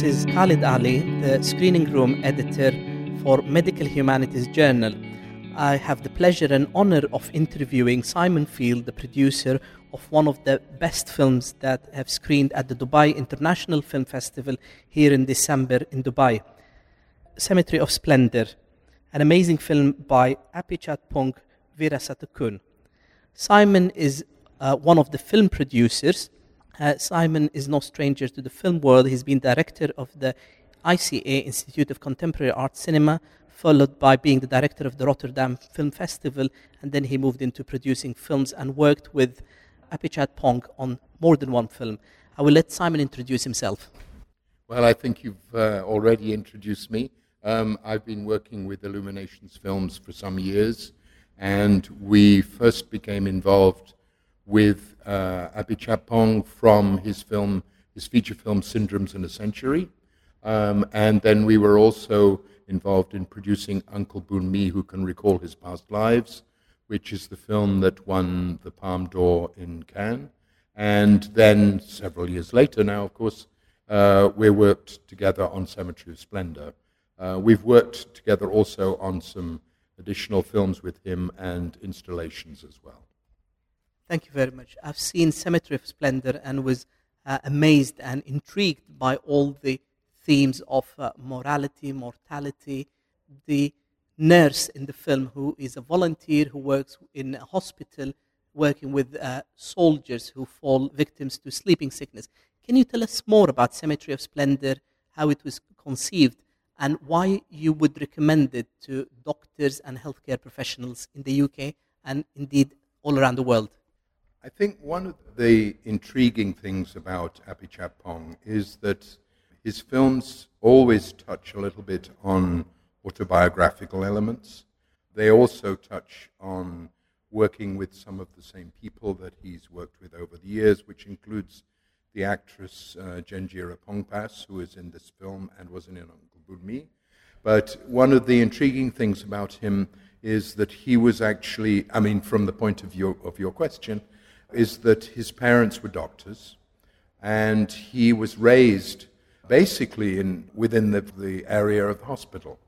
This is Khalid Ali, the screening room editor for Medical Humanities Journal. I have the pleasure and honor of interviewing Simon Field, the producer of one of the best films that have screened at the Dubai International Film Festival here in December in Dubai. Cemetery of Splendor, an amazing film by Apichatpong Weerasethakul. Simon is uh, one of the film producers uh, Simon is no stranger to the film world. He's been director of the ICA Institute of Contemporary Art Cinema, followed by being the director of the Rotterdam Film Festival, and then he moved into producing films and worked with Apichatpong on more than one film. I will let Simon introduce himself. Well, I think you've uh, already introduced me. Um, I've been working with Illuminations Films for some years, and we first became involved with uh, Apichatpong from his film, his feature film Syndromes and a Century. Um, and then we were also involved in producing Uncle Boonmee, Who Can Recall His Past Lives, which is the film that won the Palme d'Or in Cannes. And then several years later, now, of course, uh, we worked together on Cemetery of Splendor. Uh, we've worked together also on some additional films with him and installations as well. Thank you very much. I've seen Cemetery of Splendor and was uh, amazed and intrigued by all the themes of uh, morality, mortality. The nurse in the film, who is a volunteer who works in a hospital working with uh, soldiers who fall victims to sleeping sickness. Can you tell us more about Cemetery of Splendor, how it was conceived, and why you would recommend it to doctors and healthcare professionals in the UK and indeed all around the world? I think one of the intriguing things about Apichatpong is that his films always touch a little bit on autobiographical elements. They also touch on working with some of the same people that he's worked with over the years, which includes the actress uh, Jenjira Pongpas, who is in this film and was in Uncle Me. But one of the intriguing things about him is that he was actually, I mean, from the point of view of your question, is that his parents were doctors, and he was raised basically in, within the, the area of the hospital.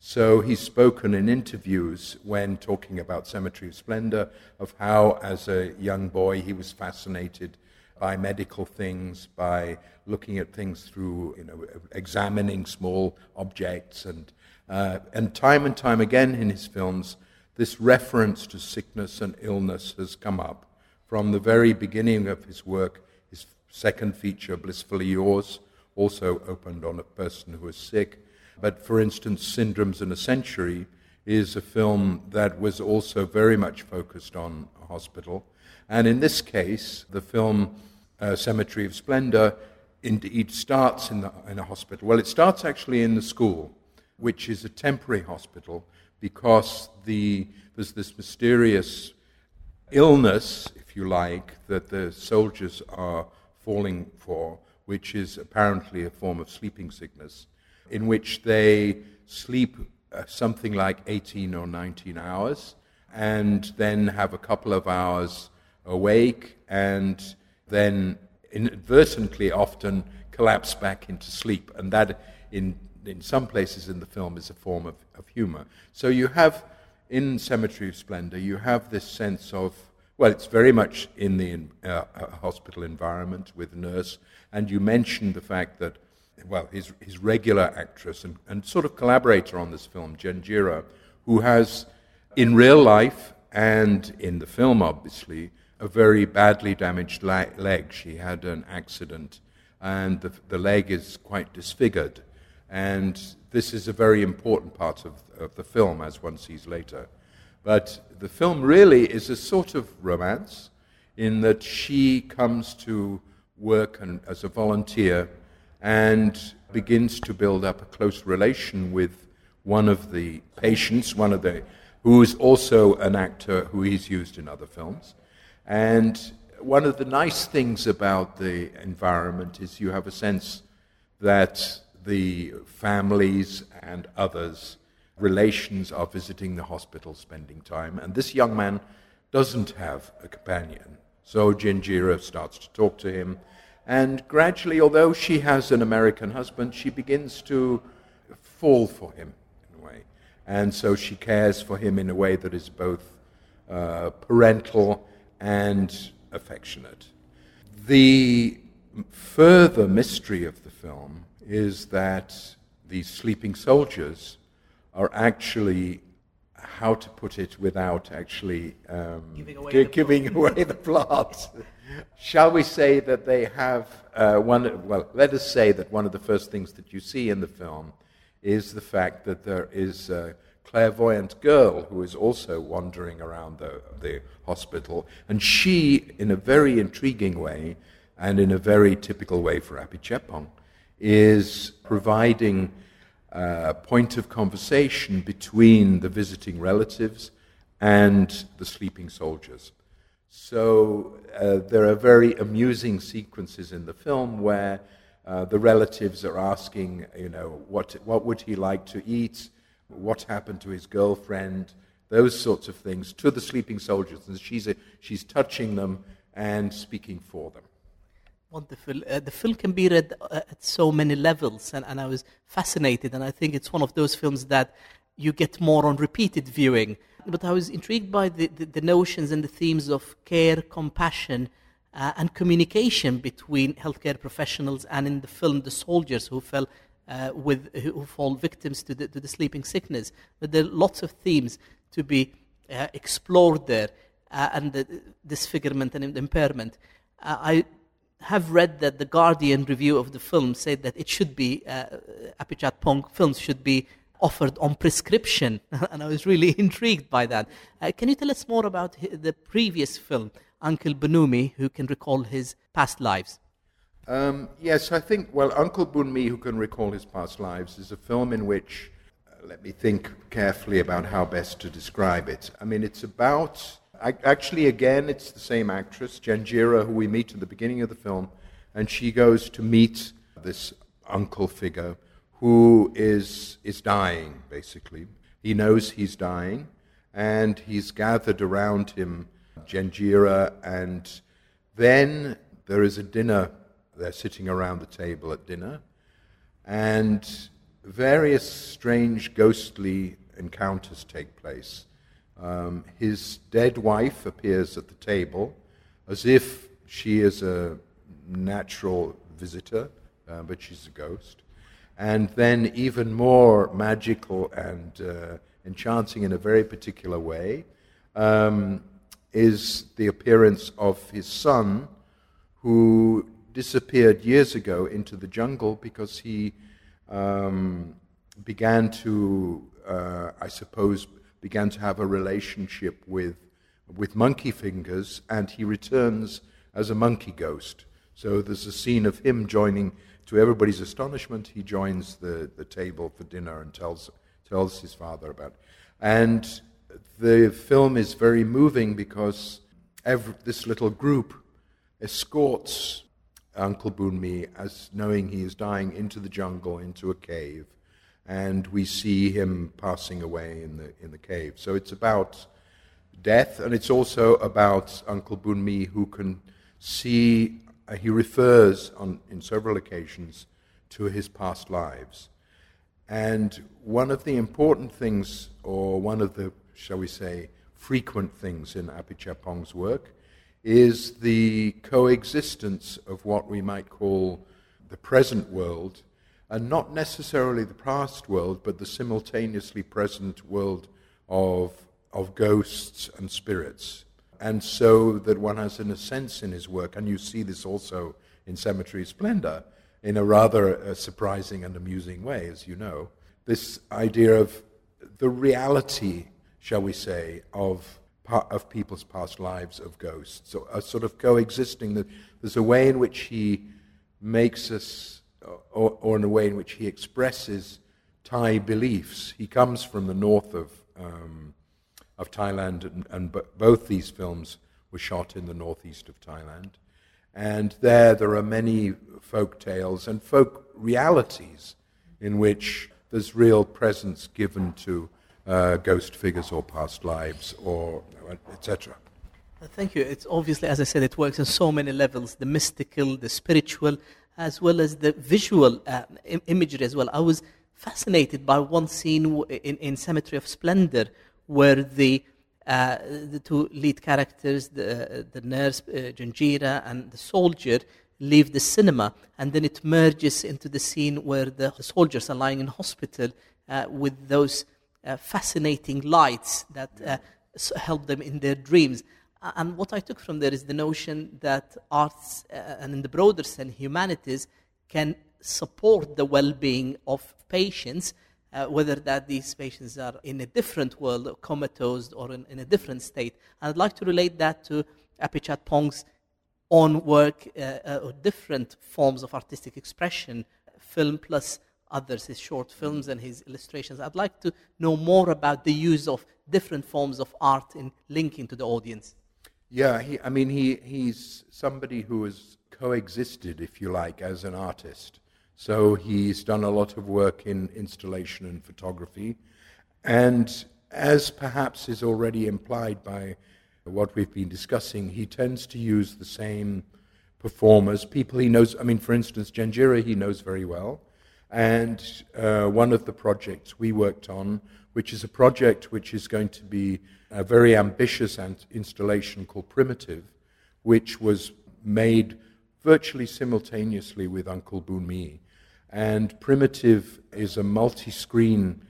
So he's spoken in interviews when talking about Cemetery of Splendor of how, as a young boy, he was fascinated by medical things, by looking at things through, you know, examining small objects, and uh, and time and time again in his films, this reference to sickness and illness has come up from the very beginning of his work, his second feature, Blissfully Yours, also opened on a person who was sick. But for instance, Syndromes and a Century is a film that was also very much focused on a hospital. And in this case, the film uh, Cemetery of Splendor indeed starts in, the, in a hospital. Well, it starts actually in the school, which is a temporary hospital because the, there's this mysterious illness, you like, that the soldiers are falling for, which is apparently a form of sleeping sickness, in which they sleep uh, something like 18 or 19 hours and then have a couple of hours awake and then inadvertently often collapse back into sleep. And that, in, in some places in the film, is a form of, of humor. So you have, in Cemetery of Splendor, you have this sense of well, it's very much in the uh, uh, hospital environment with nurse. And you mentioned the fact that, well, his, his regular actress and, and sort of collaborator on this film, Jenjira, who has, in real life and in the film, obviously, a very badly damaged leg. She had an accident, and the, the leg is quite disfigured. And this is a very important part of, of the film, as one sees later. But the film really is a sort of romance in that she comes to work and, as a volunteer and begins to build up a close relation with one of the patients, one of the who is also an actor who he's used in other films. And one of the nice things about the environment is you have a sense that the families and others relations are visiting the hospital, spending time, and this young man doesn't have a companion. So Jenjira starts to talk to him, And gradually, although she has an American husband, she begins to fall for him in a way. And so she cares for him in a way that is both uh, parental and affectionate. The further mystery of the film is that these sleeping soldiers are actually how to put it without actually um, Giving away gi- the giving away the plot. Shall we say that they have uh, one? Well, let us say that one of the first things that you see in the film is the fact that there is a clairvoyant girl who is also wandering around the, the hospital, and she, in a very intriguing way and in a very typical way for Apichatpong, is providing a point of conversation between the visiting relatives and the sleeping soldiers. So uh, there are very amusing sequences in the film where uh, the relatives are asking, you know, what, what would he like to eat? What happened to his girlfriend? Those sorts of things to the sleeping soldiers. And she's, a, she's touching them and speaking for them. Wonderful. Uh, the film can be read uh, at so many levels, and, and I was fascinated. And I think it's one of those films that you get more on repeated viewing. But I was intrigued by the, the, the notions and the themes of care, compassion, uh, and communication between healthcare professionals and in the film, the soldiers who fell uh, with who fall victims to the, to the sleeping sickness. But there are lots of themes to be uh, explored there, uh, and the disfigurement and impairment. Uh, I have read that the Guardian review of the film said that it should be uh, Apichatpong films should be offered on prescription, and I was really intrigued by that. Uh, can you tell us more about the previous film, Uncle Boonmee, who can recall his past lives? Um, yes, I think, well, Uncle Boonmee, who can recall his past lives, is a film in which, uh, let me think carefully about how best to describe it. I mean, it's about, actually, again, it's the same actress, Jenjira, who we meet at the beginning of the film, and she goes to meet this uncle figure who is, is dying, basically. He knows he's dying, and he's gathered around him Jenjira, and then there is a dinner. They're sitting around the table at dinner, and various strange ghostly encounters take place. Um, his dead wife appears at the table as if she is a natural visitor, uh, but she's a ghost. And then, even more magical and uh, enchanting in a very particular way, um, is the appearance of his son, who disappeared years ago into the jungle because he um, began to, uh, I suppose, began to have a relationship with, with monkey fingers, and he returns as a monkey ghost. So there's a scene of him joining, to everybody's astonishment, he joins the, the table for dinner and tells, tells his father about it. And the film is very moving because every, this little group escorts Uncle Boonmee as knowing he is dying into the jungle, into a cave, and we see him passing away in the, in the cave. So it's about death, and it's also about Uncle Boonmee who can see, uh, he refers on, in several occasions to his past lives. And one of the important things, or one of the, shall we say, frequent things in Apichatpong's work, is the coexistence of what we might call the present world, and not necessarily the past world, but the simultaneously present world of, of ghosts and spirits. And so that one has, in a sense, in his work, and you see this also in Cemetery Splendor, in a rather uh, surprising and amusing way, as you know, this idea of the reality, shall we say, of of people's past lives of ghosts, so a sort of coexisting. That there's a way in which he makes us, or, or in a way in which he expresses Thai beliefs. He comes from the north of um, of Thailand, and, and b- both these films were shot in the northeast of Thailand. And there, there are many folk tales and folk realities in which there's real presence given to uh, ghost figures or past lives or etc. Thank you. It's obviously, as I said, it works on so many levels the mystical, the spiritual, as well as the visual uh, Im- imagery as well. I was fascinated by one scene in, in Cemetery of Splendor where the, uh, the two lead characters, the, the nurse, uh, and the soldier, leave the cinema, and then it merges into the scene where the soldiers are lying in hospital uh, with those uh, fascinating lights that uh, help them in their dreams. And what I took from there is the notion that arts, uh, and in the broader sense, humanities, can support the well being of patients, uh, whether that these patients are in a different world, comatose, or in, in, a different state. And I'd like to relate that to Apichatpong's own work, uh, uh, or different forms of artistic expression, film plus others, his short films and his illustrations. I'd like to know more about the use of different forms of art in linking to the audience. Yeah, he, I mean, he, he's somebody who has coexisted, if you like, as an artist. So he's done a lot of work in installation and photography. And as perhaps is already implied by what we've been discussing, he tends to use the same performers, people he knows. I mean, for instance, Jenjira he knows very well. And uh, one of the projects we worked on, which is a project which is going to be a very ambitious installation called Primitive, which was made virtually simultaneously with Uncle Boonmee. And Primitive is a multi screen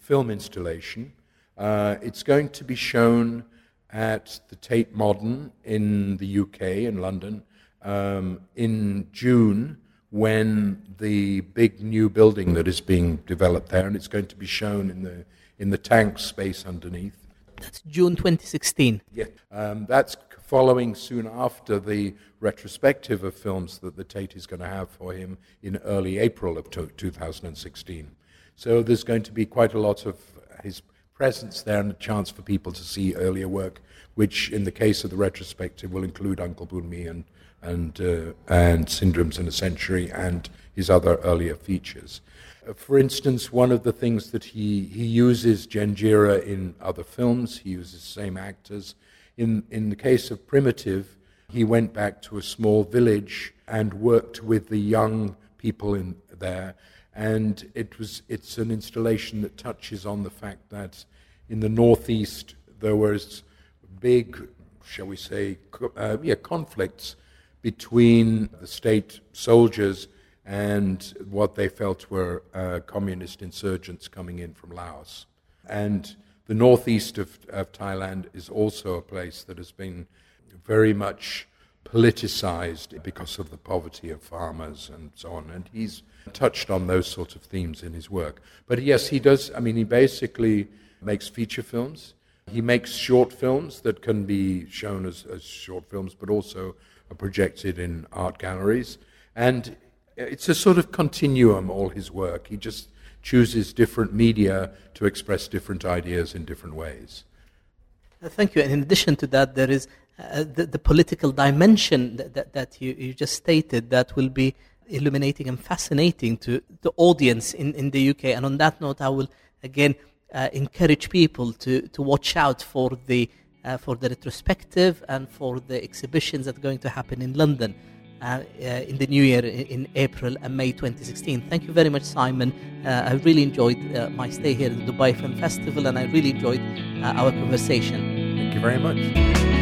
film installation. Uh, it's going to be shown at the Tate Modern in the UK, in London, um, in June when the big new building that is being developed there, and it's going to be shown in the, in the tank space underneath. That's June 2016. Yeah, um, that's following soon after the retrospective of films that the Tate is going to have for him in early April of 2016. So there's going to be quite a lot of his presence there and a chance for people to see earlier work, which in the case of the retrospective will include Uncle Boonmee and, and, uh, and Syndromes and a Century and his other earlier features. Uh, for instance, one of the things that he, he uses Jenjira in other films, he uses the same actors. In, in the case of Primitive, he went back to a small village and worked with the young people in there. And it was, it's an installation that touches on the fact that in the Northeast there was big, shall we say, uh, yeah, conflicts between the state soldiers and what they felt were uh, communist insurgents coming in from Laos. And the northeast of, of, Thailand is also a place that has been very much politicized because of the poverty of farmers and so on. And he's touched on those sorts of themes in his work. But yes, he does, I mean, he basically makes feature films. He makes short films that can be shown as, as short films, but also are projected in art galleries. And it's a sort of continuum, all his work. He just chooses different media to express different ideas in different ways. Uh, thank you. And in addition to that, there is uh, the, the, political dimension that, that, that you, you, just stated that will be illuminating and fascinating to the audience in, in the UK. And on that note, I will again uh, encourage people to, to watch out for the, uh, for the retrospective and for the exhibitions that are going to happen in London. Uh, uh, in the new year in April and May 2016. Thank you very much, Simon. Uh, I really enjoyed uh, my stay here at the Dubai Film Festival and I really enjoyed our conversation. Thank you very much.